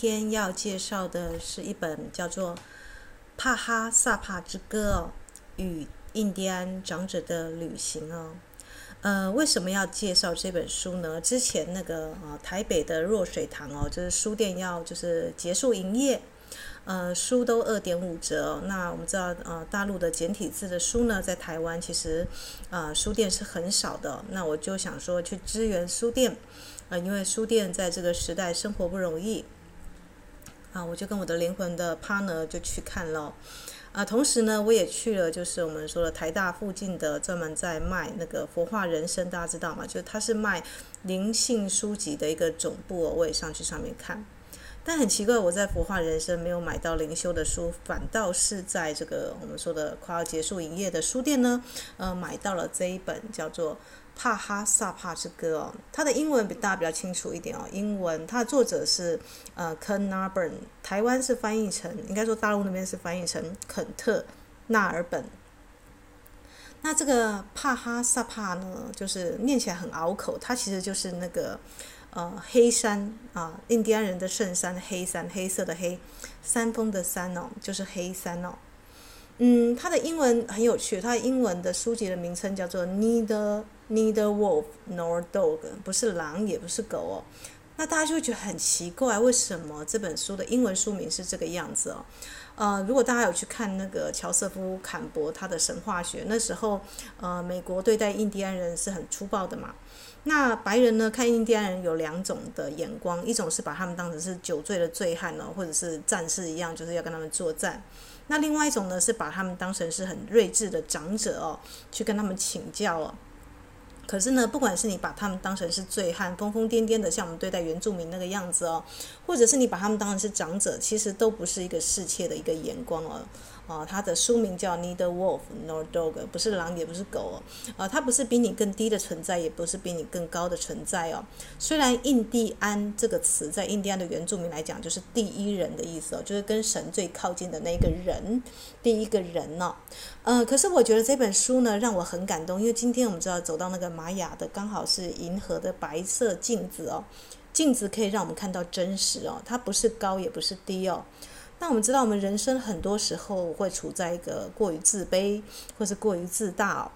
天要介绍的是一本叫做《帕哈萨帕之歌》与印第安长者的旅行哦。呃，为什么要介绍这本书呢？之前那个呃台北的弱水堂哦，就是书店要就是结束营业。呃，书都二点五折。那我们知道，呃，大陆的简体字的书呢，在台湾其实，呃，书店是很少的。那我就想说，去支援书店，呃，因为书店在这个时代生活不容易。啊，我就跟我的灵魂的 partner 就去看了。啊，同时呢，我也去了，就是我们说的台大附近的专门在卖那个佛化人生，大家知道吗？就是它是卖灵性书籍的一个总部哦，我也上去上面看。但很奇怪，我在佛化人生没有买到灵修的书，反倒是在这个我们说的快要结束营业的书店呢，呃，买到了这一本叫做《帕哈萨帕之歌》哦。它的英文比大家比较清楚一点哦，英文它的作者是呃 Ken Narbonne，台湾是翻译成，应该说大陆那边是翻译成肯特纳尔本。那这个帕哈萨帕呢，就是念起来很拗口，它其实就是那个。呃，黑山啊，印第安人的圣山，黑山，黑色的黑，山峰的山哦，就是黑山哦。嗯，它的英文很有趣，它的英文的书籍的名称叫做 Neither Neither Wolf Nor Dog，不是狼也不是狗哦。那大家就会觉得很奇怪，为什么这本书的英文书名是这个样子哦？呃，如果大家有去看那个乔瑟夫·坎伯他的神话学，那时候呃，美国对待印第安人是很粗暴的嘛。那白人呢，看印第安人有两种的眼光，一种是把他们当成是酒醉的醉汉呢，或者是战士一样，就是要跟他们作战；那另外一种呢，是把他们当成是很睿智的长者哦，去跟他们请教哦。可是呢，不管是你把他们当成是醉汉，疯疯癫癫的，像我们对待原住民那个样子哦，或者是你把他们当成是长者，其实都不是一个世切的一个眼光哦。啊，它的书名叫 Neither Wolf Nor Dog，不是狼也不是狗哦。啊，它不是比你更低的存在，也不是比你更高的存在哦。虽然印第安这个词在印第安的原住民来讲就是第一人的意思哦，就是跟神最靠近的那个人，第一个人哦。呃，可是我觉得这本书呢让我很感动，因为今天我们知道走到那个玛雅的刚好是银河的白色镜子哦，镜子可以让我们看到真实哦，它不是高也不是低哦。那我们知道，我们人生很多时候会处在一个过于自卑，或是过于自大。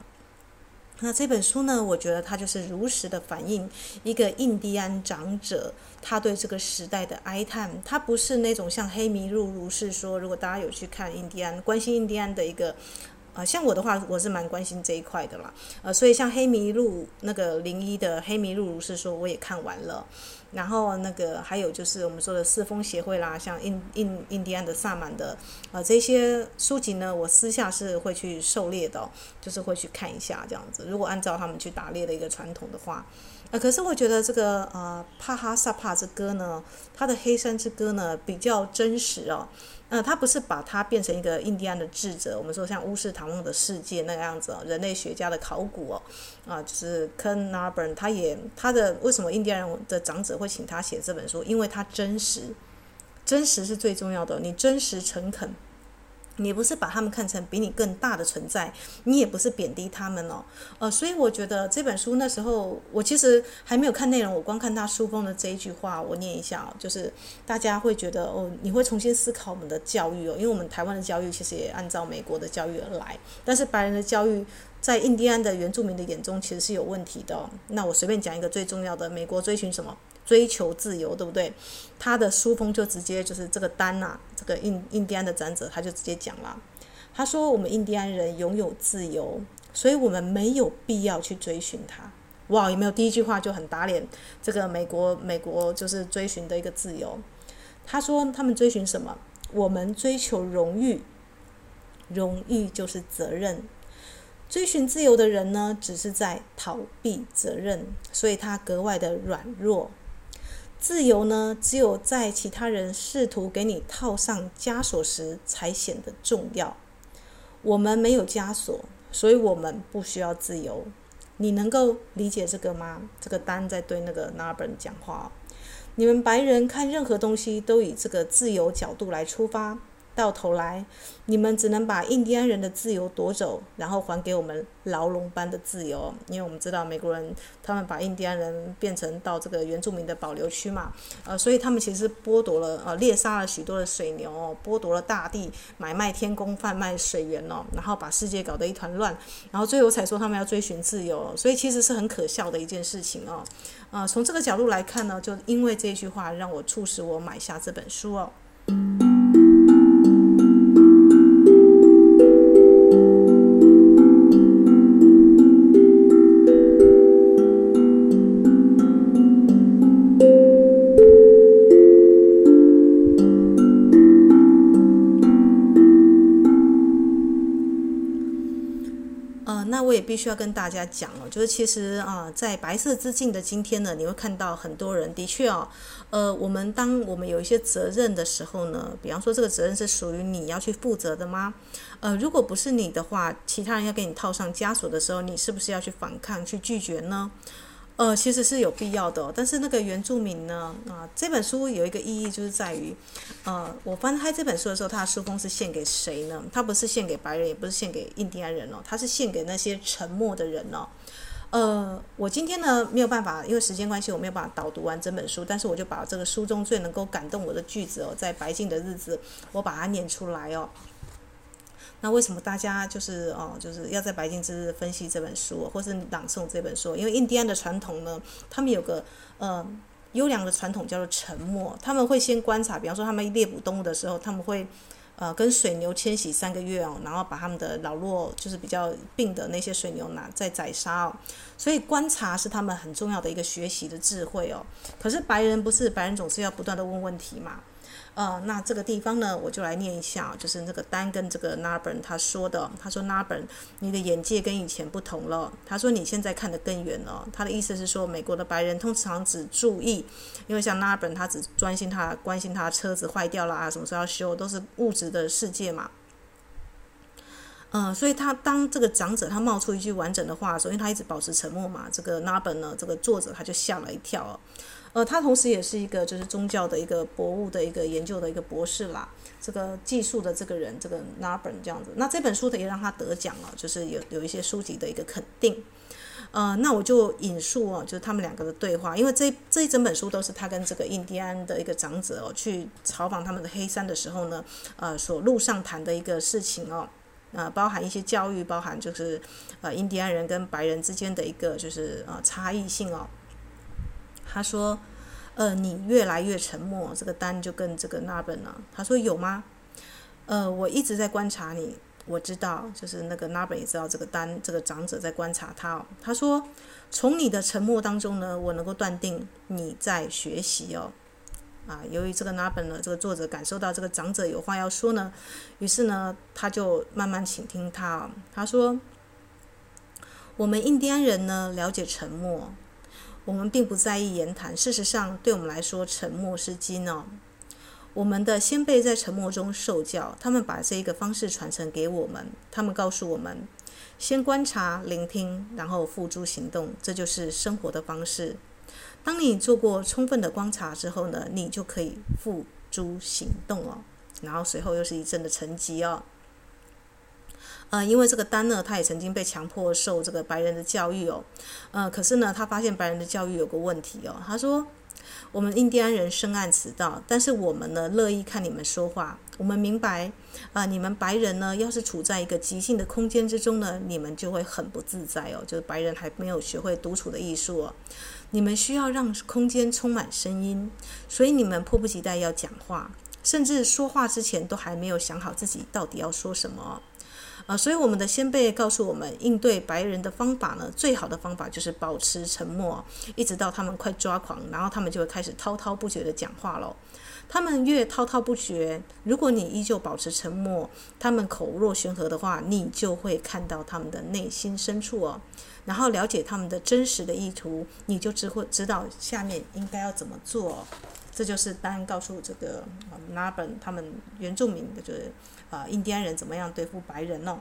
那这本书呢，我觉得它就是如实的反映一个印第安长者他对这个时代的哀叹。他不是那种像黑麋鹿如是说，如果大家有去看印第安，关心印第安的一个。呃，像我的话，我是蛮关心这一块的啦。呃，所以像黑麋鹿那个零一的黑麋鹿如是说，我也看完了。然后那个还有就是我们说的四风协会啦，像印印印第安的萨满的，呃，这些书籍呢，我私下是会去狩猎的，就是会去看一下这样子。如果按照他们去打猎的一个传统的话，呃，可是我觉得这个呃帕哈萨帕之歌呢，它的黑山之歌呢比较真实哦。呃，他不是把它变成一个印第安的智者，我们说像乌斯唐梦的世界那个样子，人类学家的考古哦，啊，就是 Ken Narbonne，他也他的为什么印第安人的长者会请他写这本书？因为他真实，真实是最重要的，你真实诚恳。你不是把他们看成比你更大的存在，你也不是贬低他们哦，呃，所以我觉得这本书那时候我其实还没有看内容，我光看他书封的这一句话，我念一下哦，就是大家会觉得哦，你会重新思考我们的教育哦，因为我们台湾的教育其实也按照美国的教育而来，但是白人的教育在印第安的原住民的眼中其实是有问题的。那我随便讲一个最重要的，美国追寻什么？追求自由，对不对？他的书封就直接就是这个丹呐、这个印印第安的长者，他就直接讲了。他说：“我们印第安人拥有自由，所以我们没有必要去追寻它。”哇，有没有？第一句话就很打脸这个美国美国就是追寻的一个自由。他说：“他们追寻什么？我们追求荣誉，荣誉就是责任。追寻自由的人呢，只是在逃避责任，所以他格外的软弱。”自由呢，只有在其他人试图给你套上枷锁时，才显得重要。我们没有枷锁，所以我们不需要自由。你能够理解这个吗？这个丹在对那个纳尔本讲话哦。你们白人看任何东西都以这个自由角度来出发，到头来，你们只能把印第安人的自由夺走，然后还给我们牢笼般的自由。因为我们知道美国人他们把印第安人变成到这个原住民的保留区嘛，呃，所以他们其实剥夺了呃猎杀了许多的水牛，剥夺了大地，买卖天工，贩卖水源哦，然后把世界搞得一团乱，然后最后才说他们要追寻自由，所以其实是很可笑的一件事情哦。呃，从这个角度来看呢，就因为这句话让我促使我买下这本书哦。我也必须要跟大家讲哦，就是其实啊，在白色之境的今天呢，你会看到很多人的确哦，呃，我们当我们有一些责任的时候呢，比方说这个责任是属于你要去负责的吗？呃，如果不是你的话，其他人要给你套上枷锁的时候，你是不是要去反抗、去拒绝呢？呃，其实是有必要的，但是那个原住民呢？啊、这本书有一个意义，就是在于，呃，我翻开这本书的时候，它的书封是献给谁呢？它不是献给白人，也不是献给印第安人哦，它是献给那些沉默的人哦。呃，我今天呢没有办法，因为时间关系，我没有办法导读完整本书，但是我就把这个书中最能够感动我的句子哦，在白净的日子，我把它念出来哦。那为什么大家就是哦，就是要在白金之日分析这本书，或是朗诵这本书？因为印第安的传统呢，他们有个呃优良的传统叫做沉默。他们会先观察，比方说他们猎捕动物的时候，他们会呃跟水牛迁徙三个月哦，然后把他们的老弱就是比较病的那些水牛拿再宰杀哦。所以观察是他们很重要的一个学习的智慧哦。可是白人不是，白人总是要不断的问问题嘛。呃，那这个地方呢，我就来念一下，就是那个丹跟这个 n a b n 他说的，他说 n a b n 你的眼界跟以前不同了。他说你现在看得更远了。他的意思是说，美国的白人通常只注意，因为像 n a b n 他只专心他关心他车子坏掉了啊，什么时候要修，都是物质的世界嘛。嗯、呃，所以他当这个长者他冒出一句完整的话的时候，因为他一直保持沉默嘛，这个 Narbon 呢，这个作者他就吓了一跳哦。呃，他同时也是一个就是宗教的一个博物的一个研究的一个博士啦，这个技术的这个人，这个 Narbon 这样子。那这本书的也让他得奖了，就是有有一些书籍的一个肯定。呃，那我就引述哦，就是他们两个的对话，因为这这一整本书都是他跟这个印第安的一个长者哦，去朝访他们的黑山的时候呢，呃，所路上谈的一个事情哦，呃，包含一些教育，包含就是呃印第安人跟白人之间的一个就是呃差异性哦。他说：“呃，你越来越沉默。”这个丹就跟这个 Narbonne 了。他说：“有吗？”呃，我一直在观察你，我知道，就是那个 Narbonne 也知道这个丹这个长者在观察他哦。他说：“从你的沉默当中呢，我能够断定你在学习哦。”啊，由于这个拿本呢，这个作者感受到这个长者有话要说呢，于是呢，他就慢慢倾听他。他说：“我们印第安人呢，了解沉默。”我们并不在意言谈，事实上，对我们来说，沉默是金哦。我们的先辈在沉默中受教，他们把这一个方式传承给我们。他们告诉我们：先观察、聆听，然后付诸行动，这就是生活的方式。当你做过充分的观察之后呢，你就可以付诸行动哦。然后随后又是一阵的沉寂哦。呃，因为这个丹呢，他也曾经被强迫受这个白人的教育哦，呃，可是呢，他发现白人的教育有个问题哦。他说，我们印第安人深谙此道，但是我们呢，乐意看你们说话。我们明白，啊、你们白人呢，要是处在一个即兴的空间之中呢，你们就会很不自在哦。就是白人还没有学会独处的艺术哦，你们需要让空间充满声音，所以你们迫不及待要讲话，甚至说话之前都还没有想好自己到底要说什么。啊，所以我们的先辈告诉我们，应对白人的方法呢，最好的方法就是保持沉默，一直到他们快抓狂，然后他们就会开始滔滔不绝的讲话了。他们越滔滔不绝，如果你依旧保持沉默，他们口若悬河的话，你就会看到他们的内心深处哦，然后了解他们的真实的意图，你就只会知道下面应该要怎么做。这就是丹告诉这个 Narbon 他们原住民的就是。啊，印第安人怎么样对付白人呢？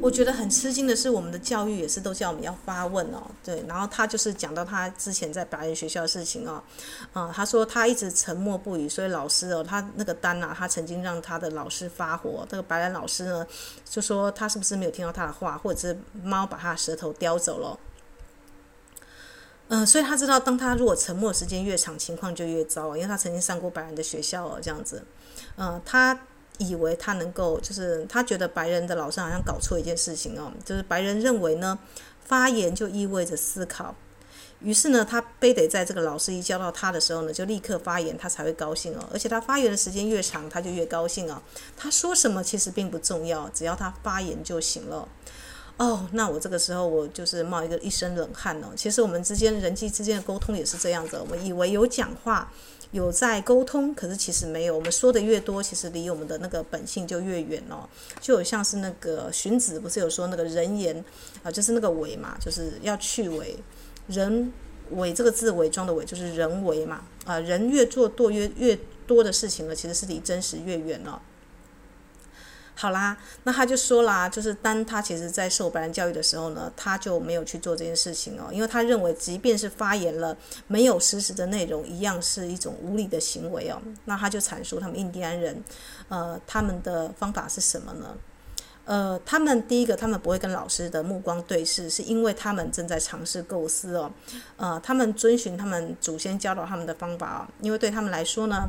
我觉得很吃惊的是，我们的教育也是都叫我们要发问哦，对。然后他就是讲到他之前在白人学校的事情哦，啊、他说他一直沉默不语，所以老师哦，他那个丹啊，他曾经让他的老师发火，这个白人老师呢就说他是不是没有听到他的话，或者是猫把他的舌头叼走了。嗯、所以他知道，当他如果沉默时间越长，情况就越糟，因为他曾经上过白人的学校哦，这样子，嗯、他。以为他能够，就是他觉得白人的老师好像搞错一件事情哦，就是白人认为呢，发言就意味着思考，于是呢，他非得在这个老师一教到他的时候呢，就立刻发言，他才会高兴哦。而且他发言的时间越长，他就越高兴哦。他说什么其实并不重要，只要他发言就行了。哦那我这个时候我就是冒一个一身冷汗哦。其实我们之间人际之间的沟通也是这样子，我们以为有讲话。有在沟通，可是其实没有。我们说的越多，其实离我们的那个本性就越远哦。就有像是那个荀子不是有说那个人言啊，就是那个伪嘛，就是要去伪。人伪这个字伪装的伪，就是人为嘛啊。人越做多越越多的事情呢，其实是离真实越远了。好啦，那他就说啦，就是当他其实在受白人教育的时候呢，他就没有去做这件事情哦，因为他认为，即便是发言了，没有实时的内容，一样是一种无理的行为哦。那他就阐述他们印第安人，呃，他们的方法是什么呢？呃，他们第一个，他们不会跟老师的目光对视，是因为他们正在尝试构思哦。呃，他们遵循他们祖先教导他们的方法哦，因为对他们来说呢，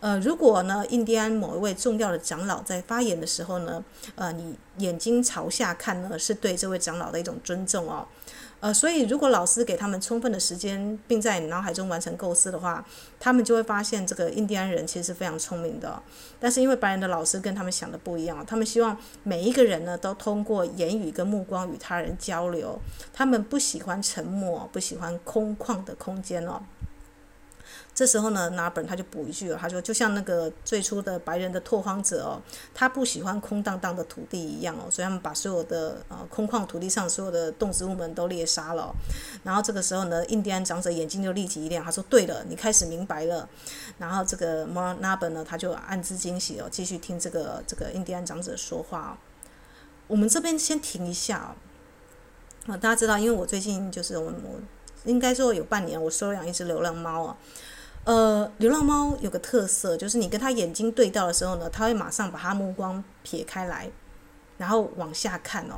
呃，如果呢，印第安某一位重要的长老在发言的时候呢，呃，你眼睛朝下看呢，是对这位长老的一种尊重哦。呃，所以如果老师给他们充分的时间，并在你脑海中完成构思的话，他们就会发现这个印第安人其实是非常聪明的。但是因为白人的老师跟他们想的不一样，他们希望每一个人呢都通过言语跟目光与他人交流，他们不喜欢沉默，不喜欢空旷的空间哦。这时候呢，拿本他就补一句了，他说：“就像那个最初的白人的拓荒者哦，他不喜欢空荡荡的土地一样哦，所以他们把所有的呃空旷土地上所有的动植物们都猎杀了。然后这个时候呢，印第安长者眼睛就立即一亮，他说：‘对了，你开始明白了。’然后这个拿本呢，他就暗自惊喜哦，继续听这个这个印第安长者说话哦。我们这边先停一下哦，大家知道，因为我最近就是我我应该说有半年，我收养一只流浪猫啊。”呃，流浪猫有个特色，就是你跟它眼睛对到的时候呢，它会马上把它目光撇开来，然后往下看哦。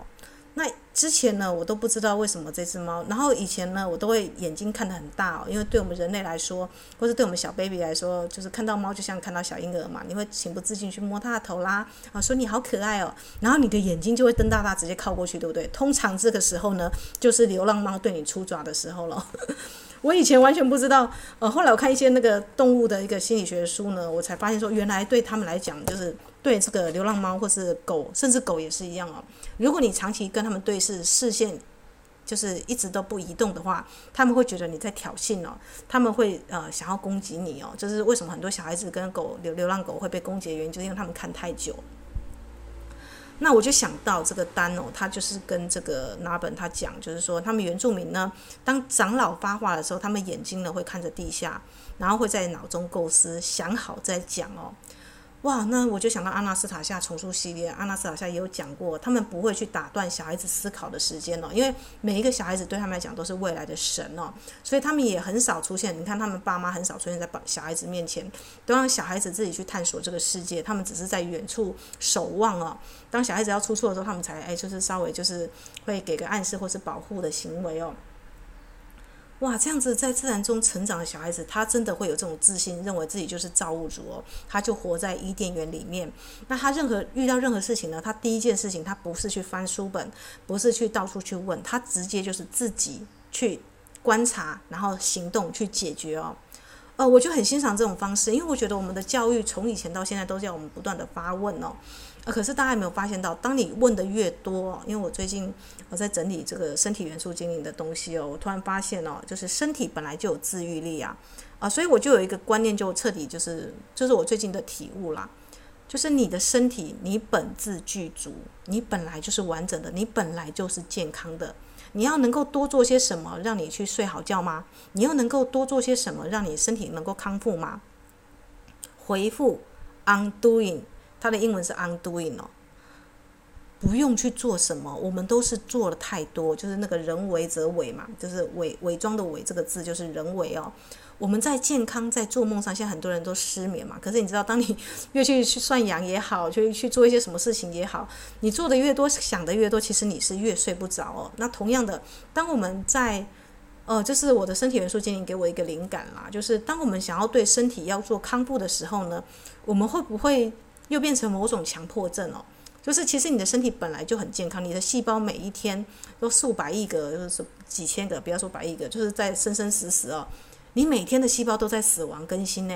那之前呢，我都不知道为什么这只猫，然后以前呢，我都会眼睛看得很大哦，因为对我们人类来说，或是对我们小 baby 来说，就是看到猫就像看到小婴儿嘛，你会情不自禁去摸它的头啦，啊，说你好可爱哦，然后你的眼睛就会瞪大大，直接靠过去，对不对？通常这个时候呢，就是流浪猫对你出爪的时候了。我以前完全不知道，呃，后来我看一些那个动物的一个心理学书呢，我才发现说，原来对他们来讲，就是对这个流浪猫或是狗，甚至狗也是一样哦。如果你长期跟他们对视，视线就是一直都不移动的话，他们会觉得你在挑衅哦，他们会呃想要攻击你哦。就是为什么很多小孩子跟狗流流浪狗会被攻击的原因，就是因为他们看太久。那我就想到这个丹哦，他就是跟这个拿本他讲，就是说他们原住民呢，当长老发话的时候，他们眼睛呢会看着地下，然后会在脑中构思，想好再讲哦。哇，那我就想到阿纳斯塔夏丛书系列，阿纳斯塔夏也有讲过，他们不会去打断小孩子思考的时间哦，因为每一个小孩子对他们来讲都是未来的神哦，所以他们也很少出现。你看他们爸妈很少出现在小孩子面前，都让小孩子自己去探索这个世界，他们只是在远处守望哦。当小孩子要出错的时候，他们才哎，就是稍微就是会给个暗示或是保护的行为哦。哇，这样子在自然中成长的小孩子，他真的会有这种自信，认为自己就是造物主哦。他就活在伊甸园里面。那他任何遇到任何事情呢，他第一件事情，他不是去翻书本，不是去到处去问，他直接就是自己去观察，然后行动去解决哦。呃，我就很欣赏这种方式，因为我觉得我们的教育从以前到现在都叫我们不断的发问哦。呃，可是大家有没有发现到，当你问的越多，因为我最近我在整理这个身体元素精灵的东西哦，我突然发现哦，就是身体本来就有自愈力啊，啊，所以我就有一个观念，就彻底就是就是我最近的体悟啦，就是你的身体你本自具足，你本来就是完整的，你本来就是健康的，你要能够多做些什么让你去睡好觉吗？你要能够多做些什么让你身体能够康复吗？回复 undoing。它的英文是 undoing 哦，不用去做什么，我们都是做了太多，就是那个人为则伪嘛，就是伪伪装的伪这个字就是人为哦。我们在健康在做梦上，现在很多人都失眠嘛。可是你知道，当你越去去算阳也好，去去做一些什么事情也好，你做的越多，想的越多，其实你是越睡不着哦。那同样的，当我们在呃，就是我的身体元素精灵给我一个灵感啦，就是当我们想要对身体要做康复的时候呢，我们会不会又变成某种强迫症哦？就是其实你的身体本来就很健康，你的细胞每一天都数百亿个，就是几千个，不要说百亿个，就是在生生死死哦。你每天的细胞都在死亡更新呢，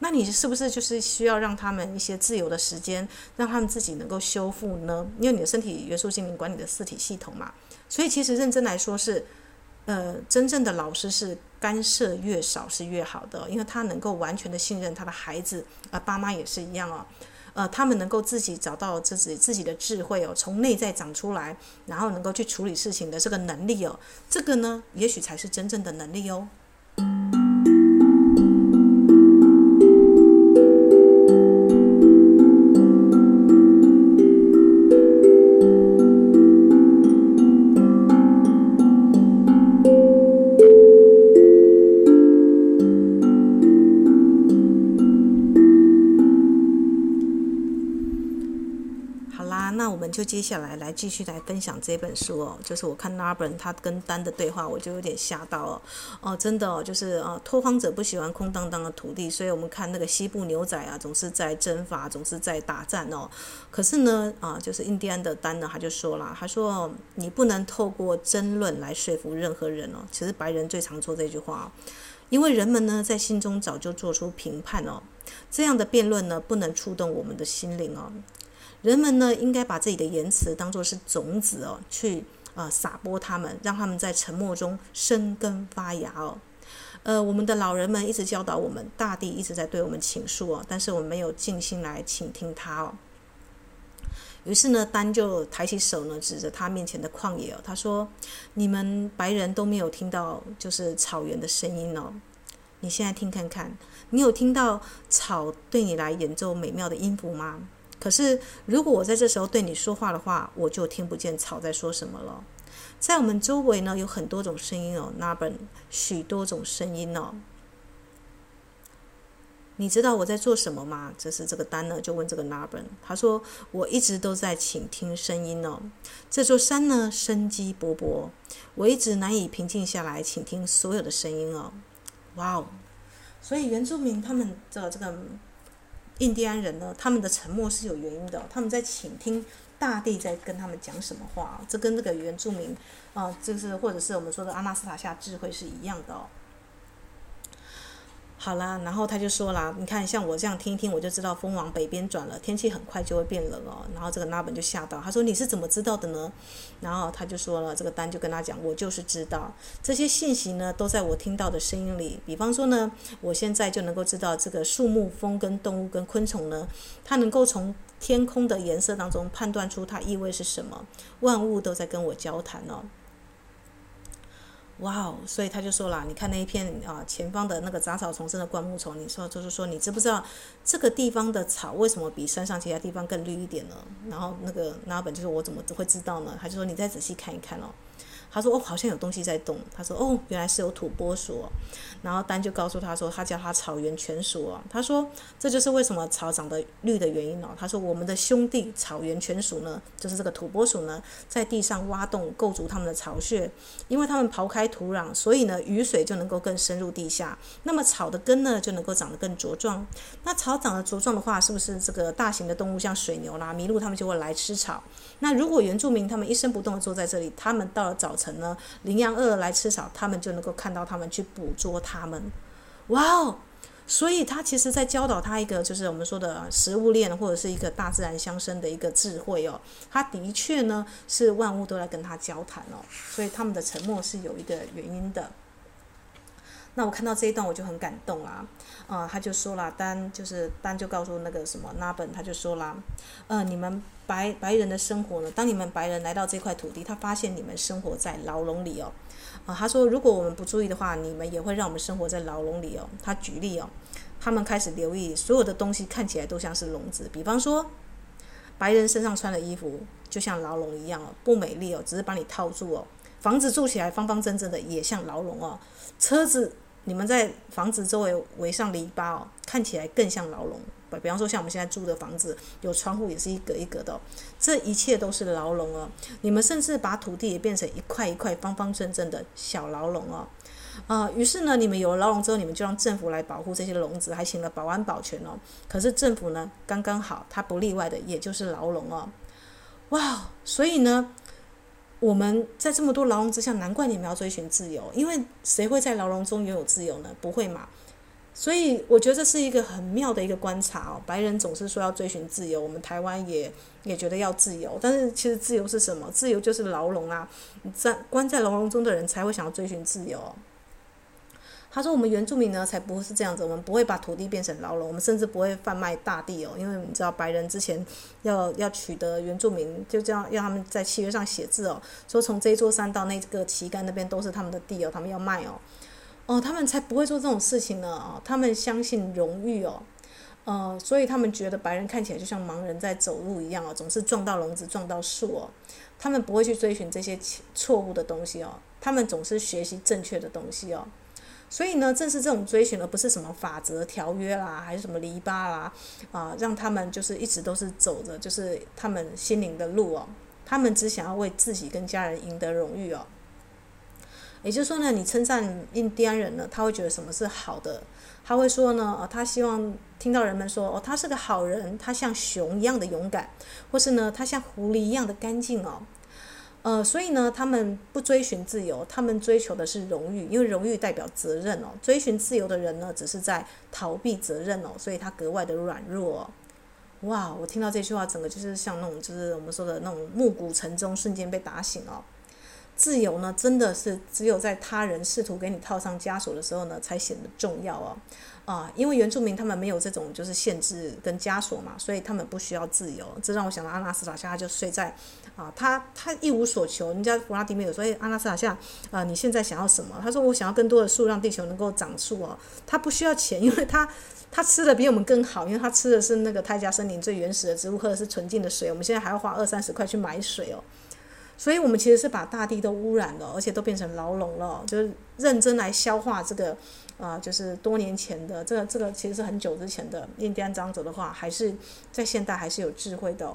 那你是不是就是需要让他们一些自由的时间，让他们自己能够修复呢？因为你的身体元素精灵管理的四体系统嘛，所以其实认真来说是，呃，真正的老师是干涉越少是越好的，因为他能够完全的信任他的孩子，啊，爸妈也是一样哦，呃，他们能够自己找到自己自己的智慧哦，从内在长出来，然后能够去处理事情的这个能力哦，这个呢，也许才是真正的能力哦。接下来来继续来分享这本书哦，就是我看 Narbonne 他跟丹的对话，我就有点吓到哦，哦，真的哦，就是啊，拓荒者不喜欢空荡荡的土地，所以我们看那个西部牛仔啊，总是在征伐，总是在打战哦。可是呢，啊，就是印第安的丹呢，他就说了，他说你不能透过争论来说服任何人哦。其实白人最常说这句话，因为人们呢在心中早就做出评判哦，这样的辩论呢不能触动我们的心灵哦。人们呢，应该把自己的言辞当作是种子哦，去啊、撒播他们，让他们在沉默中生根发芽哦。呃，我们的老人们一直教导我们，大地一直在对我们倾诉哦，但是我们没有静心来倾听他哦。于是呢，丹就抬起手呢，指着他面前的旷野哦，他说：“你们白人都没有听到，就是草原的声音哦。你现在听看看，你有听到草对你来演奏美妙的音符吗？”可是，如果我在这时候对你说话的话，我就听不见草在说什么了。在我们周围呢，有很多种声音哦，Narbon 许多种声音哦。你知道我在做什么吗？这是这个丹呢，就问这个 Narbon，他说：“我一直都在倾听声音哦。这座山呢，生机勃勃，我一直难以平静下来，倾听所有的声音哦。哇哦！所以原住民他们的这个。”印第安人呢，他们的沉默是有原因的，他们在倾听大地在跟他们讲什么话，这跟这个原住民啊，就是或者是我们说的阿纳斯塔夏智慧是一样的哦。好啦，然后他就说啦，你看像我这样听一听，我就知道风往北边转了，天气很快就会变冷哦。然后这个拉本就吓到，他说你是怎么知道的呢？然后他就说了，这个丹就跟他讲，我就是知道这些信息呢，都在我听到的声音里。比方说呢，我现在就能够知道这个树木、风跟动物跟昆虫呢，它能够从天空的颜色当中判断出它意味是什么。万物都在跟我交谈哦。哇哦！所以他就说了，你看那一片啊，前方的那个杂草丛生的灌木丛，你说就是说，你知不知道这个地方的草为什么比山上其他地方更绿一点呢？然后那个那本就是我怎么会知道呢？他就说你再仔细看一看哦。他说：“哦，好像有东西在动。”他说：“哦，原来是有土拨鼠。”然后丹就告诉他说：“他叫他草原犬鼠哦。”他说：“这就是为什么草长得绿的原因哦。”他说：“我们的兄弟草原犬鼠呢，就是这个土拨鼠呢，在地上挖洞构筑他们的巢穴，因为他们刨开土壤，所以呢，雨水就能够更深入地下。那么草的根呢，就能够长得更茁壮。那草长得茁壮的话，是不是这个大型的动物像水牛啦、麋鹿，他们就会来吃草？那如果原住民他们一声不动地坐在这里，他们到了早。成呢，羚羊饿来吃草，他们就能够看到他们去捕捉他们。哇哦！所以他其实在教导他一个，就是我们说的食物链，或者是一个大自然相生的一个智慧哦。他的确呢是万物都在跟他交谈哦，所以他们的沉默是有一个原因的。那我看到这一段我就很感动啊，啊、他就说了，丹就是丹就告诉那个什么纳本，他就说了，呃，你们白白人的生活呢，当你们白人来到这块土地，他发现你们生活在牢笼里哦，啊、他说如果我们不注意的话，你们也会让我们生活在牢笼里哦。他举例哦，他们开始留意所有的东西看起来都像是笼子，比方说白人身上穿的衣服就像牢笼一样哦，不美丽哦，只是把你套住哦。房子住起来方方正正的，也像牢笼哦。车子，你们在房子周围围上篱笆哦，看起来更像牢笼。比方说，像我们现在住的房子，有窗户也是一格一格的哦，这一切都是牢笼哦。你们甚至把土地也变成一块一块方方正正的小牢笼哦。啊、于是呢，你们有了牢笼之后，你们就让政府来保护这些笼子，还请了保安保全哦。可是政府呢，刚刚好，它不例外的，也就是牢笼哦。哇，所以呢，我们在这么多牢笼之下，难怪你们要追寻自由，因为谁会在牢笼中拥有自由呢？不会嘛。所以我觉得这是一个很妙的一个观察哦。白人总是说要追寻自由，我们台湾也也觉得要自由，但是其实自由是什么？自由就是牢笼啊！在关在牢笼中的人才会想要追寻自由。他说：“我们原住民呢，才不会是这样子，我们不会把土地变成牢笼，我们甚至不会贩卖大地哦。因为你知道，白人之前要要取得原住民，就这样要他们在契约上写字哦，说从这座山到那个旗杆那边都是他们的地哦，他们要卖哦，哦，他们才不会做这种事情呢哦，他们相信荣誉哦，呃，所以他们觉得白人看起来就像盲人在走路一样哦，总是撞到笼子撞到树哦，他们不会去追寻这些错误的东西哦，他们总是学习正确的东西哦。”所以呢，正是这种追寻，而不是什么法则、条约啦，还是什么篱笆啦，啊，让他们就是一直都是走着，就是他们心灵的路哦。他们只想要为自己跟家人赢得荣誉哦。也就是说呢，你称赞印第安人呢，他会觉得什么是好的？他会说呢，哦，他希望听到人们说，哦，他是个好人，他像熊一样的勇敢，或是呢，他像狐狸一样的干净哦。呃，所以呢，他们不追寻自由，他们追求的是荣誉，因为荣誉代表责任哦。追寻自由的人呢，只是在逃避责任哦，所以他格外的软弱哦。哇，我听到这句话，整个就是像那种，就是我们说的那种暮鼓晨钟，瞬间被打醒哦。自由呢，真的是只有在他人试图给你套上枷锁的时候呢，才显得重要哦。啊，因为原住民他们没有这种就是限制跟枷锁嘛，所以他们不需要自由。这让我想到阿纳斯塔夏，他就睡在啊，他他一无所求。人家弗拉迪米尔说：“哎，阿纳斯塔夏，啊，你现在想要什么？”他说：“我想要更多的树，让地球能够长树哦。”他不需要钱，因为他他吃的比我们更好，因为他吃的是那个泰加森林最原始的植物，喝的是纯净的水。我们现在还要花二三十块去买水哦。所以，我们其实是把大地都污染了，而且都变成牢笼了。就是认真来消化这个，啊、就是多年前的这个，这个其实是很久之前的印第安长者的话，还是在现代还是有智慧的、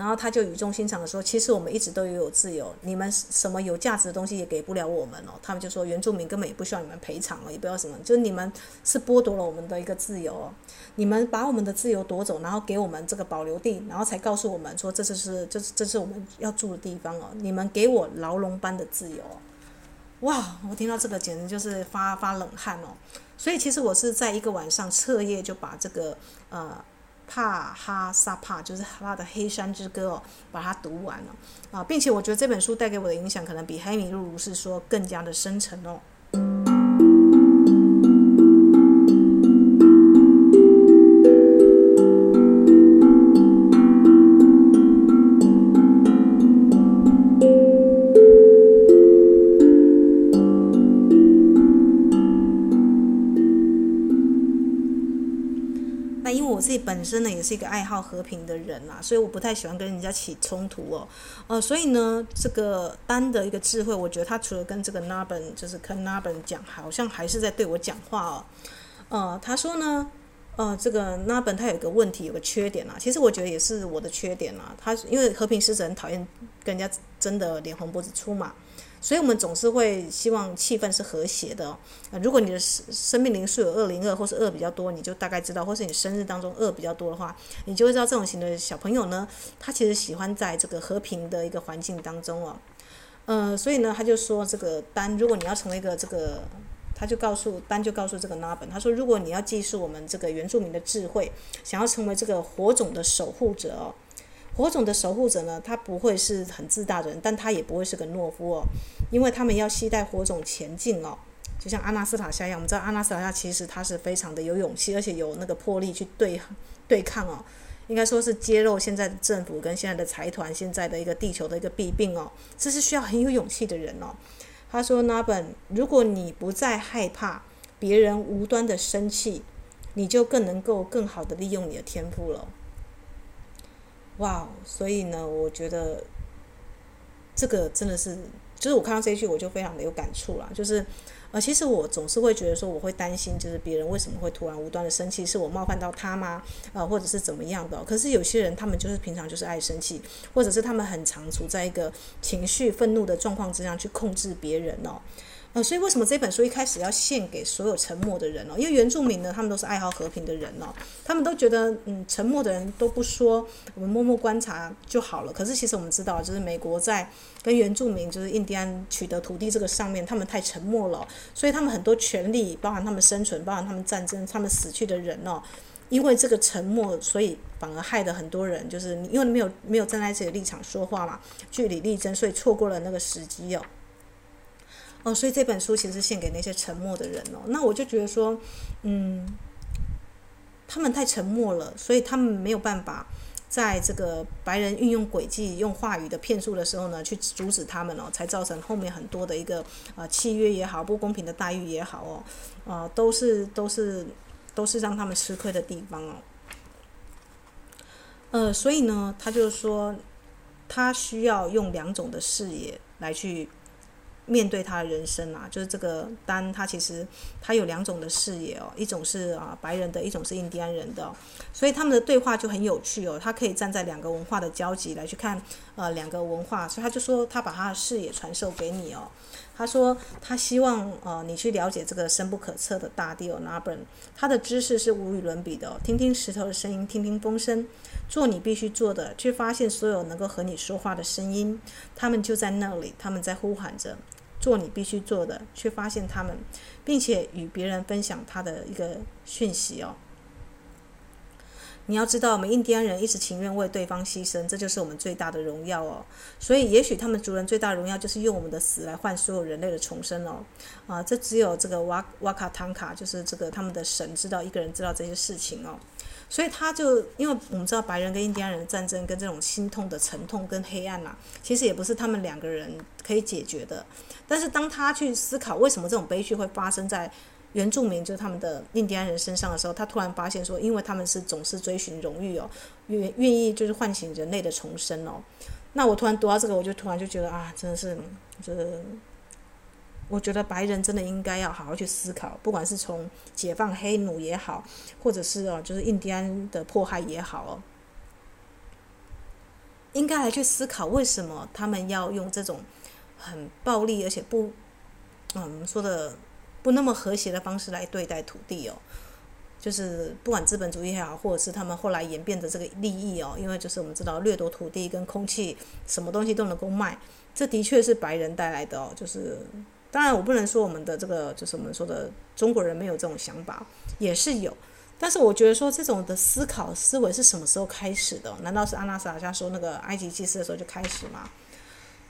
然后他就语重心长的说：“其实我们一直都有自由，你们什么有价值的东西也给不了我们哦。”他们就说：“原住民根本也不需要你们赔偿哦，也不要什么，就是你们是剥夺了我们的一个自由哦。你们把我们的自由夺走，然后给我们这个保留地，然后才告诉我们说这就是这是这是我们要住的地方哦。你们给我牢笼般的自由，哇！我听到这个简直就是发发冷汗哦。所以其实我是在一个晚上彻夜就把这个呃。”帕哈萨帕就是他的《黑山之歌》哦，把它读完了啊，并且我觉得这本书带给我的影响，可能比黑米露如是说更加的深沉哦。自己本身呢也是一个爱好和平的人啦，所以我不太喜欢跟人家起冲突哦。呃，所以呢，这个丹的一个智慧，我觉得他除了跟这个 nabon 就是坑 nabon 讲，好像还是在对我讲话哦。呃，他说呢，呃，这个 nabon 他有一个问题，有个缺点啊，其实我觉得也是我的缺点啊。他因为和平使者很讨厌跟人家争得脸红脖子粗嘛。所以，我们总是会希望气氛是和谐的哦。如果你的生命灵数有二零二，或是二比较多，你就大概知道；或是你生日当中二比较多的话，你就会知道这种型的小朋友呢，他其实喜欢在这个和平的一个环境当中哦。呃，所以呢，他就说这个丹，如果你要成为一个这个，他就告诉丹，就告诉这个拉本他说，如果你要记述我们这个原住民的智慧，想要成为这个火种的守护者哦。火种的守护者呢，他不会是很自大的人，但他也不会是个懦夫哦，因为他们要携带火种前进哦，就像阿纳斯塔夏一样。我们知道阿纳斯塔夏其实他是非常的有勇气，而且有那个魄力去对对抗哦，应该说是揭露现在的政府跟现在的财团现在的一个地球的一个弊病哦，这是需要很有勇气的人哦。他说 NABAN，如果你不再害怕别人无端的生气，你就更能够更好的利用你的天赋了。”哇，所以呢，我觉得这个真的是，就是我看到这一句，我就非常的有感触啦。就是，呃，其实我总是会觉得说，我会担心，就是别人为什么会突然无端的生气，是我冒犯到他吗？呃，或者是怎么样的？可是有些人，他们就是平常就是爱生气，或者是他们很常处在一个情绪愤怒的状况之下去控制别人哦。呃，所以为什么这本书一开始要献给所有沉默的人哦？因为原住民呢，他们都是爱好和平的人哦，他们都觉得，嗯，沉默的人都不说，我们默默观察就好了。可是其实我们知道，就是美国在跟原住民，就是印第安取得土地这个上面，他们太沉默了，所以他们很多权利，包含他们生存，包含他们战争，他们死去的人哦，因为这个沉默，所以反而害得很多人，就是你因为你没有没有站在自己的立场说话嘛，据理力争，所以错过了那个时机哦。哦，所以这本书其实是献给那些沉默的人哦。那我就觉得说，嗯，他们太沉默了，所以他们没有办法在这个白人运用诡计、用话语的骗术的时候呢，去阻止他们哦，才造成后面很多的一个啊契约也好，不公平的待遇也好哦，啊，都是都是都是让他们吃亏的地方哦。呃，所以呢，他就是说，他需要用两种的视野来去。面对他的人生啊，就是这个丹，他其实他有两种的视野哦，一种是啊白人的，一种是印第安人的，所以他们的对话就很有趣哦。他可以站在两个文化的交集来去看呃两个文化，所以他就说他把他的视野传授给你哦。他说他希望呃你去了解这个深不可测的大地哦纳本他的知识是无与伦比的哦。听听石头的声音，听听风声，做你必须做的，去发现所有能够和你说话的声音，他们就在那里，他们在呼喊着。做你必须做的，去发现他们，并且与别人分享他的一个讯息哦。你要知道，我们印第安人一直情愿为对方牺牲，这就是我们最大的荣耀哦。所以，也许他们族人最大荣耀就是用我们的死来换所有人类的重生哦。啊，这只有这个瓦瓦卡汤卡，就是这个他们的神知道，一个人知道这些事情哦。所以他就，因为我们知道白人跟印第安人的战争跟这种心痛的沉痛跟黑暗呐、啊，其实也不是他们两个人可以解决的。但是当他去思考为什么这种悲剧会发生在原住民，就是他们的印第安人身上的时候，他突然发现说，因为他们是总是追寻荣誉哦，愿愿意就是唤醒人类的重生哦。那我突然读到这个，我就突然就觉得啊，真的是，就是。我觉得白人真的应该要好好去思考，不管是从解放黑奴也好，或者是哦，就是印第安的迫害也好哦，应该来去思考为什么他们要用这种很暴力而且不，嗯，说的不那么和谐的方式来对待土地哦，就是不管资本主义也好，或者是他们后来演变的这个利益哦，因为就是我们知道掠夺土地跟空气，什么东西都能够卖，这的确是白人带来的哦，就是。当然，我不能说我们的这个就是我们说的中国人没有这种想法，也是有。但是我觉得说这种的思考思维是什么时候开始的？难道是阿纳斯塔夏说那个埃及祭司的时候就开始吗？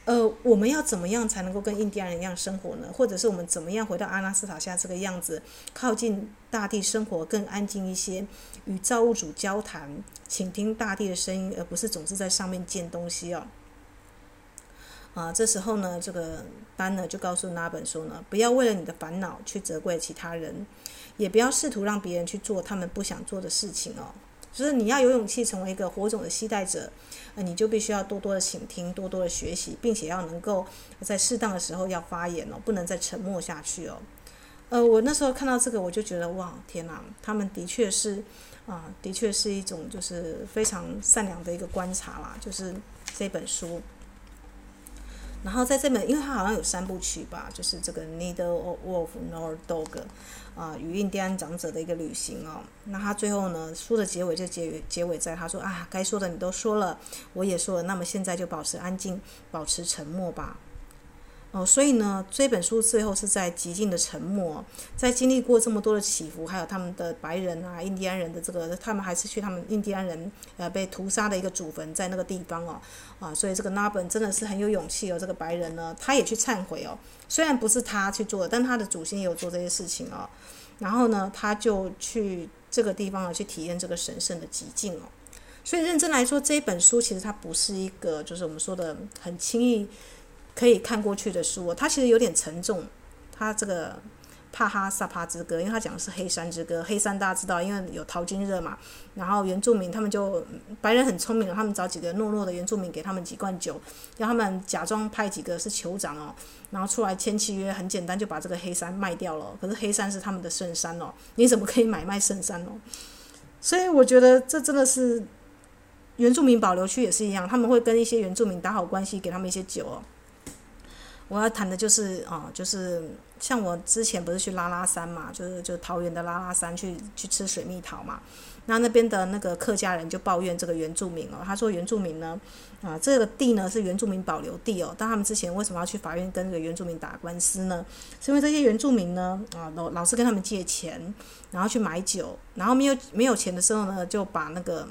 呃，我们要怎么样才能够跟印第安人一样生活呢？或者是我们怎么样回到阿纳斯塔下这个样子，靠近大地生活更安静一些，与造物主交谈，倾听大地的声音，而不是总是在上面建东西哦。啊，这时候呢，这个丹呢就告诉那本说呢，不要为了你的烦恼去责怪其他人，也不要试图让别人去做他们不想做的事情哦。就是你要有勇气成为一个火种的携带者，呃，你就必须要多多的倾听，多多的学习，并且要能够在适当的时候要发言哦，不能再沉默下去哦。呃，我那时候看到这个，我就觉得哇，天哪，他们的确是啊，的确是一种就是非常善良的一个观察啦，就是这本书。然后在这本，因为它好像有三部曲吧，就是这个 Needle Wolf nor Dog，啊，与印第安长者的一个旅行哦。那他最后呢，书的结尾就结结尾在他说啊，该说的你都说了，我也说了，那么现在就保持安静，保持沉默吧。哦，所以呢，这本书最后是在极尽的沉默，在经历过这么多的起伏，还有他们的白人啊、印第安人的这个，他们还是去他们印第安人呃被屠杀的一个祖坟在那个地方哦，啊，所以这个 Narbonne 真的是很有勇气哦，这个白人呢，他也去忏悔哦，虽然不是他去做，但他的祖先也有做这些事情哦，然后呢，他就去这个地方啊，去体验这个神圣的极境哦，所以认真来说，这一本书其实它不是一个就是我们说的很轻易。可以看过去的书，它其实有点沉重。它这个帕哈萨帕之歌，因为他讲的是黑山之歌。黑山大家知道，因为有淘金热嘛。然后原住民他们就白人很聪明，他们找几个懦弱的原住民，给他们几罐酒，让他们假装派几个是酋长哦，然后出来签契约，很简单就把这个黑山卖掉了。可是黑山是他们的圣山哦，你怎么可以买卖圣山哦？所以我觉得这真的是原住民保留区也是一样，他们会跟一些原住民打好关系，给他们一些酒哦。我要谈的就是啊，就是像我之前不是去拉拉山嘛，就是就桃园的拉拉山去去吃水蜜桃嘛。那那边的那个客家人就抱怨这个原住民哦，他说原住民呢，啊这个地呢是原住民保留地哦，但他们之前为什么要去法院跟这个原住民打官司呢？是因为这些原住民呢啊老老是跟他们借钱，然后去买酒，然后没有没有钱的时候呢就把那个。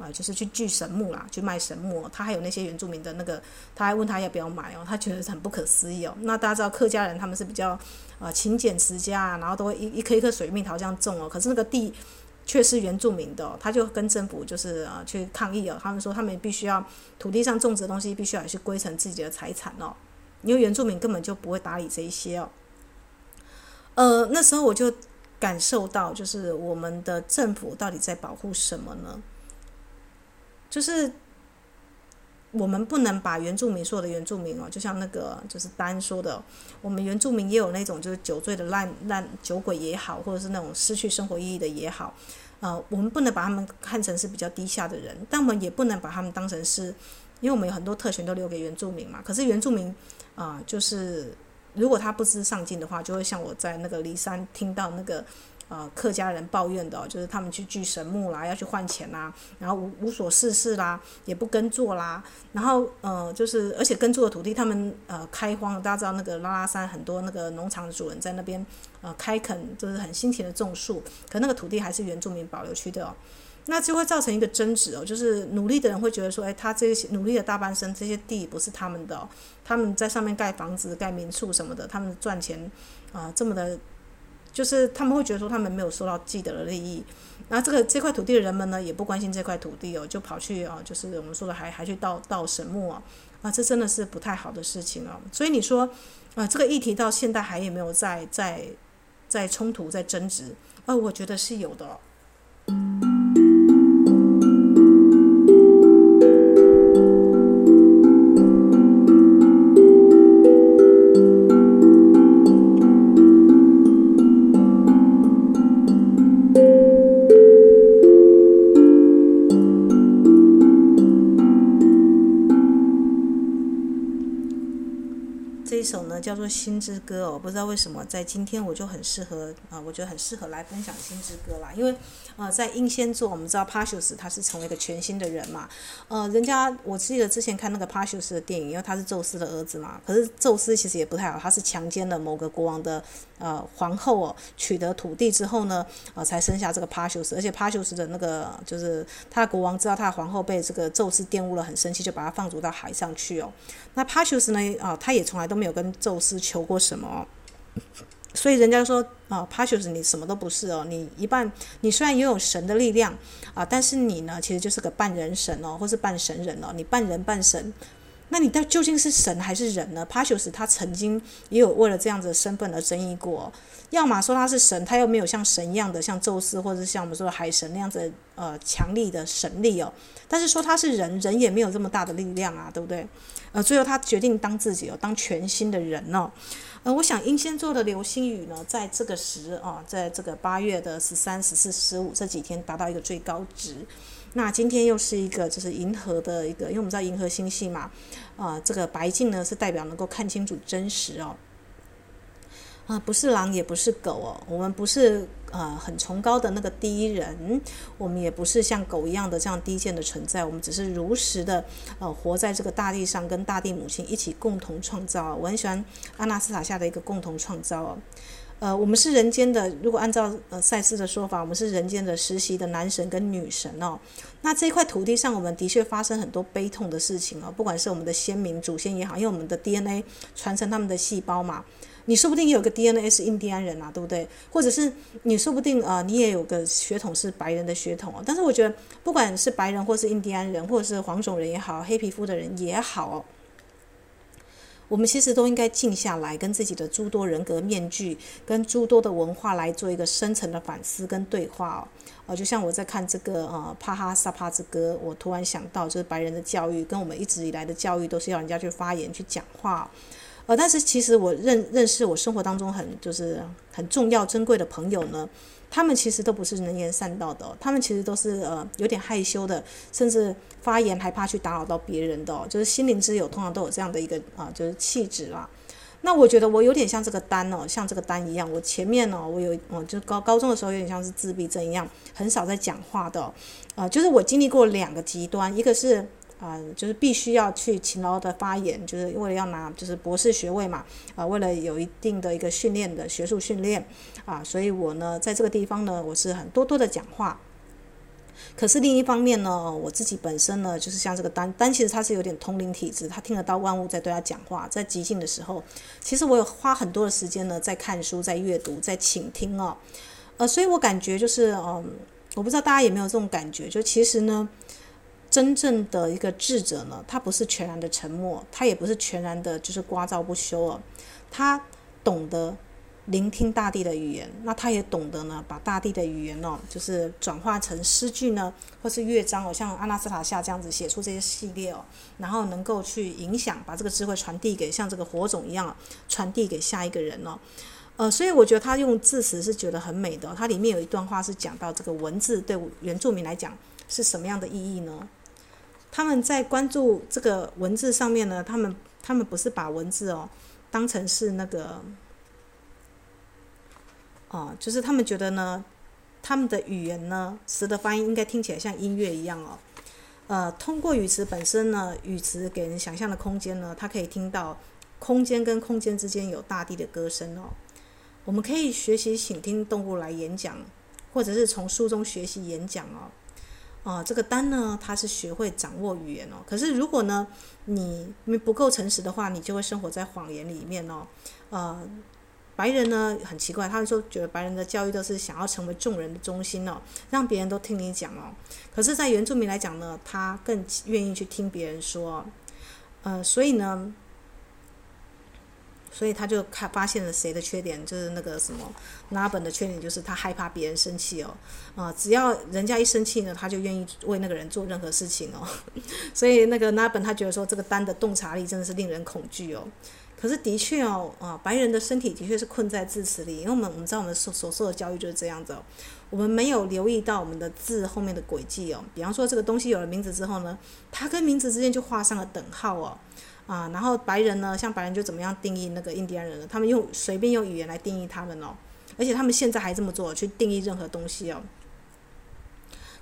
啊，就是去锯神木啦，去卖神木。他还有那些原住民的那个，他还问他要不要买哦，他觉得很不可思议哦。那大家知道客家人他们是比较呃勤俭持家，然后都会一一颗一颗水蜜桃这样种哦。可是那个地却是原住民的，他就跟政府就是呃去抗议哦。他们说他们必须要土地上种植的东西必须要去归成自己的财产哦，因为原住民根本就不会打理这一些哦。呃，那时候我就感受到，就是我们的政府到底在保护什么呢？就是我们不能把原住民说的原住民哦，就像那个就是丹说的，我们原住民也有那种就是酒醉的烂烂酒鬼也好，或者是那种失去生活意义的也好，呃，我们不能把他们看成是比较低下的人，但我们也不能把他们当成是，因为我们有很多特权都留给原住民嘛。可是原住民啊、就是如果他不知上进的话，就会像我在那个梨山听到那个。呃，客家人抱怨的，就是他们去锯神木啦，要去换钱啦，然后无无所事事啦，也不耕作啦，然后呃，就是而且耕作的土地他们呃开荒，大家知道那个拉拉山很多那个农场的主人在那边呃开垦，就是很辛勤的种树，可那个土地还是原住民保留区的哦，那就会造成一个争执哦，就是努力的人会觉得说，哎，他这些努力的大半生，这些地不是他们的，哦，他们在上面盖房子、盖民宿什么的，他们赚钱啊，这么的。就是他们会觉得说他们没有收到既得的利益，那这个这块土地的人们呢也不关心这块土地哦，就跑去啊，就是我们说的还还去盗盗神木啊，啊，这真的是不太好的事情哦。所以你说，啊，这个议题到现在还有没有在在在冲突在争执？呃，我觉得是有的哦。叫做《星之歌》哦，不知道为什么在今天我就很适合啊，我觉得很适合来分享《星之歌》啦。因为呃，在英仙座，我们知道帕修斯他是成为一个全新的人嘛。呃，人家我记得之前看那个帕修斯的电影，因为他是宙斯的儿子嘛。可是宙斯其实也不太好，他是强奸了某个国王的呃皇后哦，取得土地之后呢，呃，才生下这个帕修斯。而且帕修斯的那个就是他的国王知道他的皇后被这个宙斯玷污了，很生气，就把他放逐到海上去哦。那帕修斯呢，啊、他也从来都没有跟宙斯求过什么，所以人家说啊，帕修斯你什么都不是哦，你一半，你虽然拥有神的力量啊，但是你呢，其实就是个半人神哦，或是半神人哦，你半人半神，那你到究竟是神还是人呢？帕修斯他曾经也有为了这样子的身份而争议过，要么说他是神，他又没有像神一样的像宙斯或者是像我们说的海神那样子呃强力的神力哦，但是说他是人，人也没有这么大的力量啊，对不对？呃，最后他决定当自己哦，当全新的人哦。呃，我想英仙座的流星雨呢，在这个时啊，在这个八月的十三、十四、十五这几天达到一个最高值。那今天又是一个就是银河的一个，因为我们知道银河星系嘛，啊、这个白镜呢是代表能够看清楚真实哦。啊，不是狼，也不是狗哦，我们不是。呃，很崇高的那个第一人，我们也不是像狗一样的这样低贱的存在，我们只是如实的呃活在这个大地上，跟大地母亲一起共同创造。我很喜欢阿纳斯塔下的一个共同创造哦。呃，我们是人间的，如果按照呃赛斯的说法，我们是人间的实习的男神跟女神哦。那这块土地上，我们的确发生很多悲痛的事情哦，不管是我们的先民祖先也好，因为我们的 DNA 传承他们的细胞嘛。你说不定也有个 DNA 是印第安人啊，对不对？或者是你说不定啊、你也有个血统是白人的血统哦。但是我觉得，不管是白人或是印第安人，或者是黄种人也好，黑皮肤的人也好，我们其实都应该静下来，跟自己的诸多人格面具，跟诸多的文化来做一个深层的反思跟对话哦。呃，就像我在看这个呃《帕哈萨帕之歌》，我突然想到，就是白人的教育跟我们一直以来的教育都是要人家去发言去讲话。呃，但是其实我认认识我生活当中很就是很重要珍贵的朋友呢。他们其实都不是能言善道的，他们其实都是呃有点害羞的，甚至发言还怕去打扰到别人的，就是心灵之友通常都有这样的一个啊，就是气质啦。那我觉得我有点像这个丹哦，像这个丹一样，我前面呢，我有我，就高高中的时候有点像是自闭症一样，很少在讲话的，呃，就是我经历过两个极端，一个是。啊、就是必须要去勤劳的发言，就是为了要拿就是博士学位嘛，啊、为了有一定的一个训练的学术训练，啊，所以我呢在这个地方呢，我是很多多的讲话。可是另一方面呢，我自己本身呢，就是像这个丹丹，其实他是有点通灵体质，他听得到万物在对他讲话，在即兴的时候，其实我有花很多的时间呢，在看书，在阅读，在倾听哦，呃，所以我感觉就是，嗯、我不知道大家有没有这种感觉，就其实呢。真正的一个智者呢，他不是全然的沉默，他也不是全然的就是聒噪不休哦，他懂得聆听大地的语言，那他也懂得呢，把大地的语言哦，就是转化成诗句呢，或是乐章哦，像阿纳斯塔夏这样子写出这些系列哦，然后能够去影响，把这个智慧传递给像这个火种一样传递给下一个人哦，呃，所以我觉得他用字词是觉得很美的，它里面有一段话是讲到这个文字对原住民来讲是什么样的意义呢？他们在关注这个文字上面呢，他们他们不是把文字哦当成是那个哦，就是他们觉得呢，他们的语言呢词的发音应该听起来像音乐一样哦，呃，通过语词本身呢，语词给人想象的空间呢，它可以听到空间跟空间之间有大地的歌声哦。我们可以学习倾听动物来演讲，或者是从书中学习演讲哦。啊、这个单呢，他是学会掌握语言哦。可是如果呢，你不够诚实的话，你就会生活在谎言里面哦。呃，白人呢很奇怪，他们说觉得白人的教育都是想要成为众人的中心哦，让别人都听你讲哦。可是，在原住民来讲呢，他更愿意去听别人说。呃，所以呢。所以他就看发现了谁的缺点，就是那个什么拉本的缺点，就是他害怕别人生气哦，啊，只要人家一生气呢，他就愿意为那个人做任何事情哦。所以那个拉本他觉得说这个丹的洞察力真的是令人恐惧哦。可是的确哦，啊，白人的身体的确是困在字词里，因为我们我们知道我们所所受的教育就是这样子哦，我们没有留意到我们的字后面的轨迹哦。比方说这个东西有了名字之后呢，它跟名字之间就画上了等号哦。啊，然后白人呢，像白人就怎么样定义那个印第安人呢？他们用随便用语言来定义他们哦，而且他们现在还这么做，去定义任何东西哦。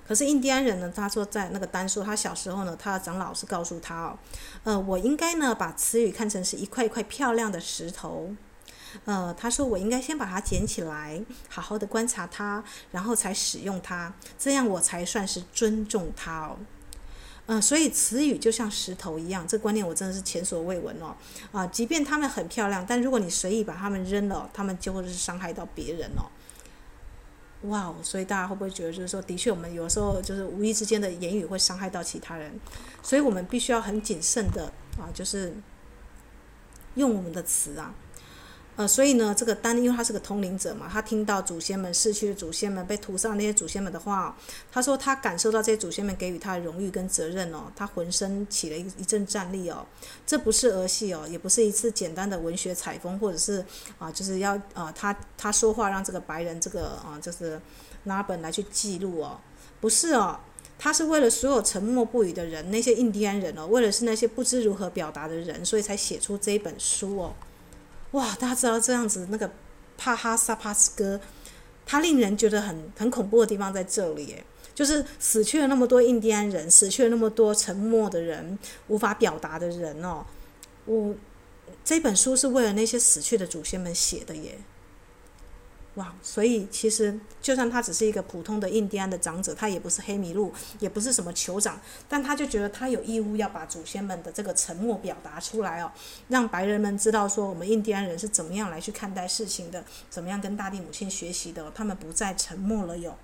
可是印第安人呢，他说在那个丹说，他小时候呢，他的长老是告诉他哦，呃，我应该呢把词语看成是一块一块漂亮的石头，呃，他说我应该先把它捡起来，好好的观察它，然后才使用它，这样我才算是尊重它哦。嗯，所以词语就像石头一样，这观念我真的是前所未闻哦。啊，即便他们很漂亮，但如果你随意把他们扔了，他们就会是伤害到别人哦。哇哦，所以大家会不会觉得，就是说，的确我们有时候就是无意之间的言语会伤害到其他人，所以我们必须要很谨慎的啊，就是用我们的词啊。呃，所以呢，这个丹，因为他是个通灵者嘛，他听到祖先们逝去的祖先们被屠杀那些祖先们的话，他说他感受到这些祖先们给予他的荣誉跟责任哦，他浑身起了一一阵战栗哦，这不是儿戏哦，也不是一次简单的文学采风，或者是啊，就是要啊，他他说话让这个白人这个啊，就是拿本来去记录哦，不是哦，他是为了所有沉默不语的人，那些印第安人哦，为了是那些不知如何表达的人，所以才写出这一本书哦。哇，大家知道这样子那个帕哈萨帕斯哥，他令人觉得很很恐怖的地方在这里，耶，就是死去了那么多印第安人，死去了那么多沉默的人，无法表达的人哦。我这本书是为了那些死去的祖先们写的耶。哇，所以其实就算他只是一个普通的印第安的长者，他也不是黑麋鹿，也不是什么酋长，但他就觉得他有义务要把祖先们的这个沉默表达出来哦，让白人们知道说我们印第安人是怎么样来去看待事情的，怎么样跟大地母亲学习的，他们不再沉默了哟。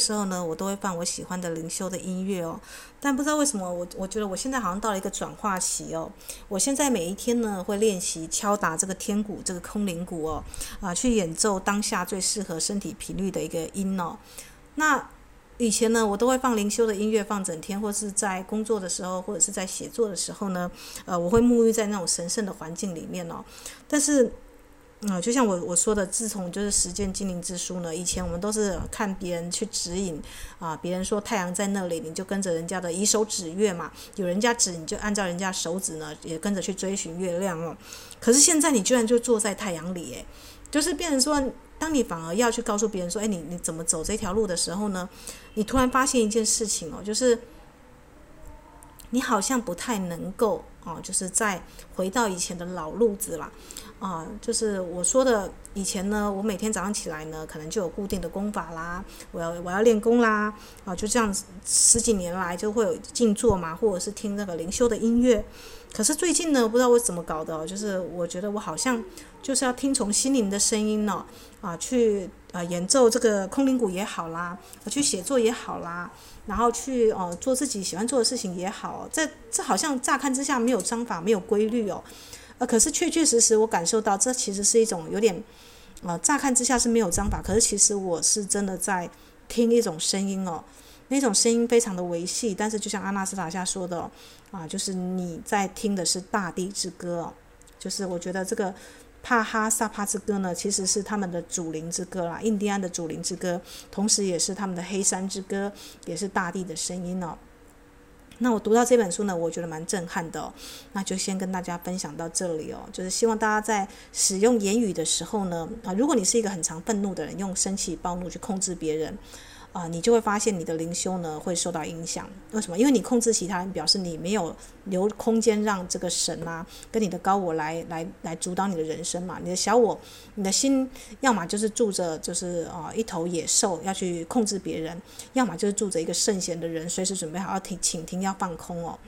时候呢，我都会放我喜欢的灵修的音乐哦。但不知道为什么，我我觉得我现在好像到了一个转化期哦。我现在每一天呢，会练习敲打这个天鼓，这个空灵鼓哦，啊，去演奏当下最适合身体频率的一个音哦。那以前呢，我都会放灵修的音乐放整天，或是在工作的时候，或者是在写作的时候呢，呃，我会沐浴在那种神圣的环境里面哦。但是。嗯，就像我我说的，自从就是实践精灵之书呢，以前我们都是看别人去指引啊，别人说太阳在那里，你就跟着人家的以手指月嘛，有人家指你就按照人家手指呢，也跟着去追寻月亮哦。可是现在你居然就坐在太阳里，诶，就是变成说，当你反而要去告诉别人说，哎，你你怎么走这条路的时候呢，你突然发现一件事情哦，就是你好像不太能够哦，就是再回到以前的老路子啦。啊，就是我说的，以前呢，我每天早上起来呢，可能就有固定的功法啦，我要我要练功啦，啊，就这样十几年来就会有静坐嘛，或者是听那个灵修的音乐。可是最近呢，不知道我怎么搞的，就是我觉得我好像就是要听从心灵的声音呢，啊，去啊演奏这个空灵鼓也好啦，去写作也好啦，然后去哦做自己喜欢做的事情也好，这这好像乍看之下没有章法，没有规律哦。呃，可是确确实实，我感受到这其实是一种有点，呃，乍看之下是没有章法，可是其实我是真的在听一种声音哦，那种声音非常的维系，但是就像阿纳斯塔夏说的，啊、就是你在听的是大地之歌，就是我觉得这个帕哈萨帕之歌呢，其实是他们的祖灵之歌啦，印第安的祖灵之歌，同时也是他们的黑山之歌，也是大地的声音哦。那我读到这本书呢，我觉得蛮震撼的哦。那就先跟大家分享到这里哦。就是希望大家在使用言语的时候呢，啊，如果你是一个很常愤怒的人，用生气暴怒去控制别人。啊，你就会发现你的灵修呢会受到影响。为什么？因为你控制其他人，表示你没有留空间让这个神啊跟你的高我来来来主导你的人生嘛。你的小我，你的心，要么就是住着就是啊一头野兽要去控制别人，要么就是住着一个圣贤的人，随时准备好要听倾听要放空哦。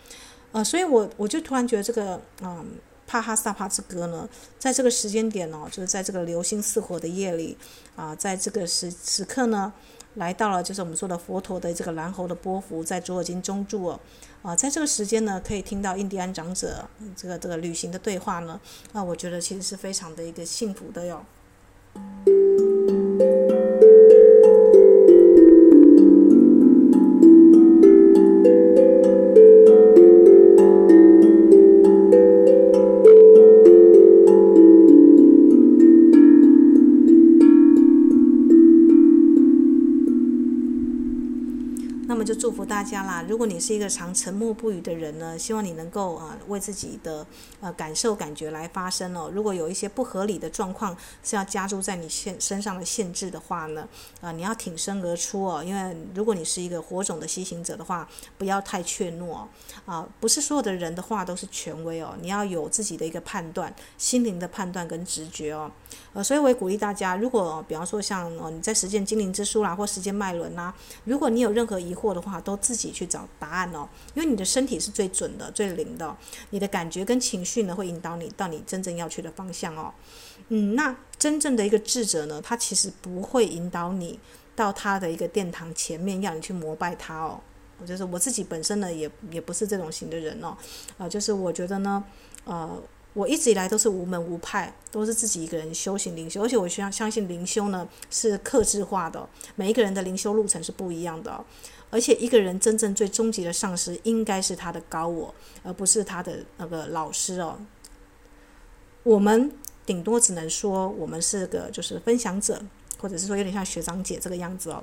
呃，所以我我就突然觉得这个嗯帕哈萨帕之歌呢，在这个时间点哦，就是在这个流星似火的夜里啊，在这个时时刻呢。来到了，就是我们说的佛陀的这个蓝猴的波幅在卓尔金中柱哦，啊，在这个时间呢，可以听到印第安长者这个这个旅行的对话呢，那我觉得其实是非常的一个幸福的哟。大家啦！如果你是一个常沉默不语的人呢，希望你能够啊、为自己的呃感受感觉来发声哦。如果有一些不合理的状况是要加诸在你现身上的限制的话呢，啊、你要挺身而出哦。因为如果你是一个火种的吸行者的话，不要太怯懦啊、不是所有的人的话都是权威哦。你要有自己的一个判断，心灵的判断跟直觉哦。呃，所以我也鼓励大家，如果比方说像哦你在实践精灵之书啦，或实践脉轮啦，如果你有任何疑惑的话，都自己去找答案哦，因为你的身体是最准的、最灵的，你的感觉跟情绪呢会引导你到你真正要去的方向哦。嗯，那真正的一个智者呢，他其实不会引导你到他的一个殿堂前面要你去膜拜他哦。我就是我自己本身呢，也也不是这种型的人哦。啊、就是我觉得呢，呃。我一直以来都是无门无派，都是自己一个人修行灵修，而且我相相信灵修呢是克制化的，每一个人的灵修路程是不一样的，而且一个人真正最终极的上师应该是他的高我，而不是他的那个老师哦。我们顶多只能说我们是个就是分享者，或者是说有点像学长姐这个样子哦。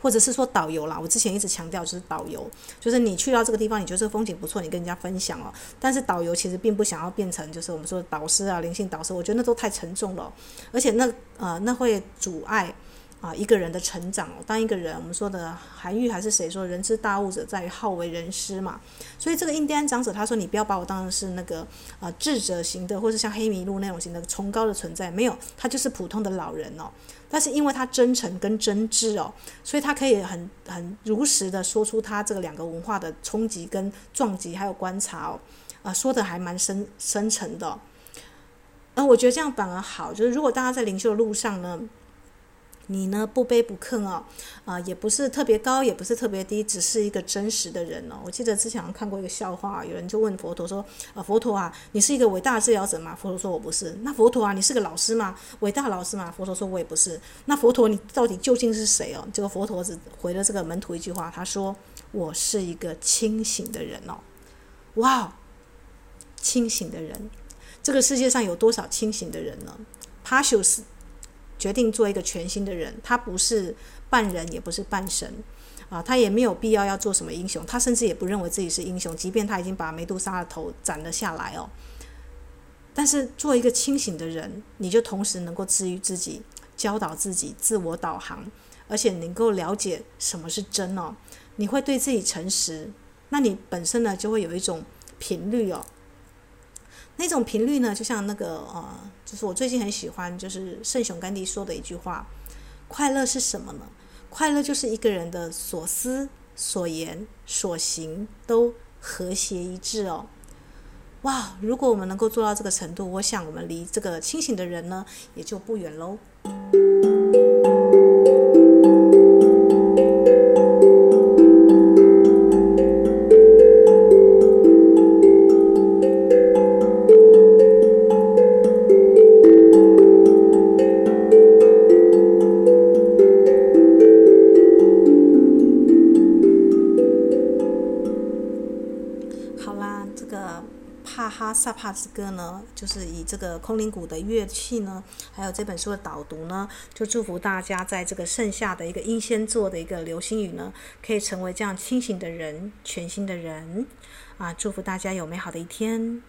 或者是说导游啦，我之前一直强调就是导游，就是你去到这个地方，你觉得这个风景不错，你跟人家分享哦。但是导游其实并不想要变成就是我们说导师啊，灵性导师，我觉得那都太沉重了，而且那呃那会阻碍。啊，一个人的成长，当一个人，我们说的韩愈还是谁说，人之大物者在于好为人师嘛。所以这个印第安长者他说，你不要把我当成是那个啊智者型的，或是像黑麋鹿那种型的崇高的存在，没有，他就是普通的老人哦。但是因为他真诚跟真挚哦，所以他可以很很如实的说出他这个两个文化的冲击跟撞击，还有观察哦，啊，说的还蛮深深沉的。而我觉得这样反而好，就是如果大家在灵修的路上呢。你呢不卑不亢哦，啊、也不是特别高，也不是特别低，只是一个真实的人哦。我记得之前看过一个笑话，有人就问佛陀说：“啊，佛陀啊，你是一个伟大的治疗者吗？”佛陀说：“我不是。”那佛陀啊，你是个老师吗？伟大老师吗？佛陀说：“我也不是。”那佛陀，你到底究竟是谁哦？这个佛陀只回了这个门徒一句话，他说：“我是一个清醒的人哦。”哇，清醒的人，这个世界上有多少清醒的人呢？帕修斯。决定做一个全新的人，他不是半人，也不是半神，啊，他也没有必要要做什么英雄，他甚至也不认为自己是英雄，即便他已经把梅杜莎的头斩了下来哦。但是做一个清醒的人，你就同时能够治愈自己，教导自己，自我导航，而且能够了解什么是真哦。你会对自己诚实，那你本身呢就会有一种频率哦。那种频率呢，就像那个呃，就是我最近很喜欢，就是圣雄甘地说的一句话：快乐是什么呢？快乐就是一个人的所思、所言、所行都和谐一致哦。哇，如果我们能够做到这个程度，我想我们离这个清醒的人呢，也就不远喽。萨帕之歌呢，就是以这个空灵鼓的乐器呢，还有这本书的导读呢，就祝福大家在这个盛夏的一个英仙座的一个流星雨呢，可以成为这样清醒的人，全新的人啊！祝福大家有美好的一天。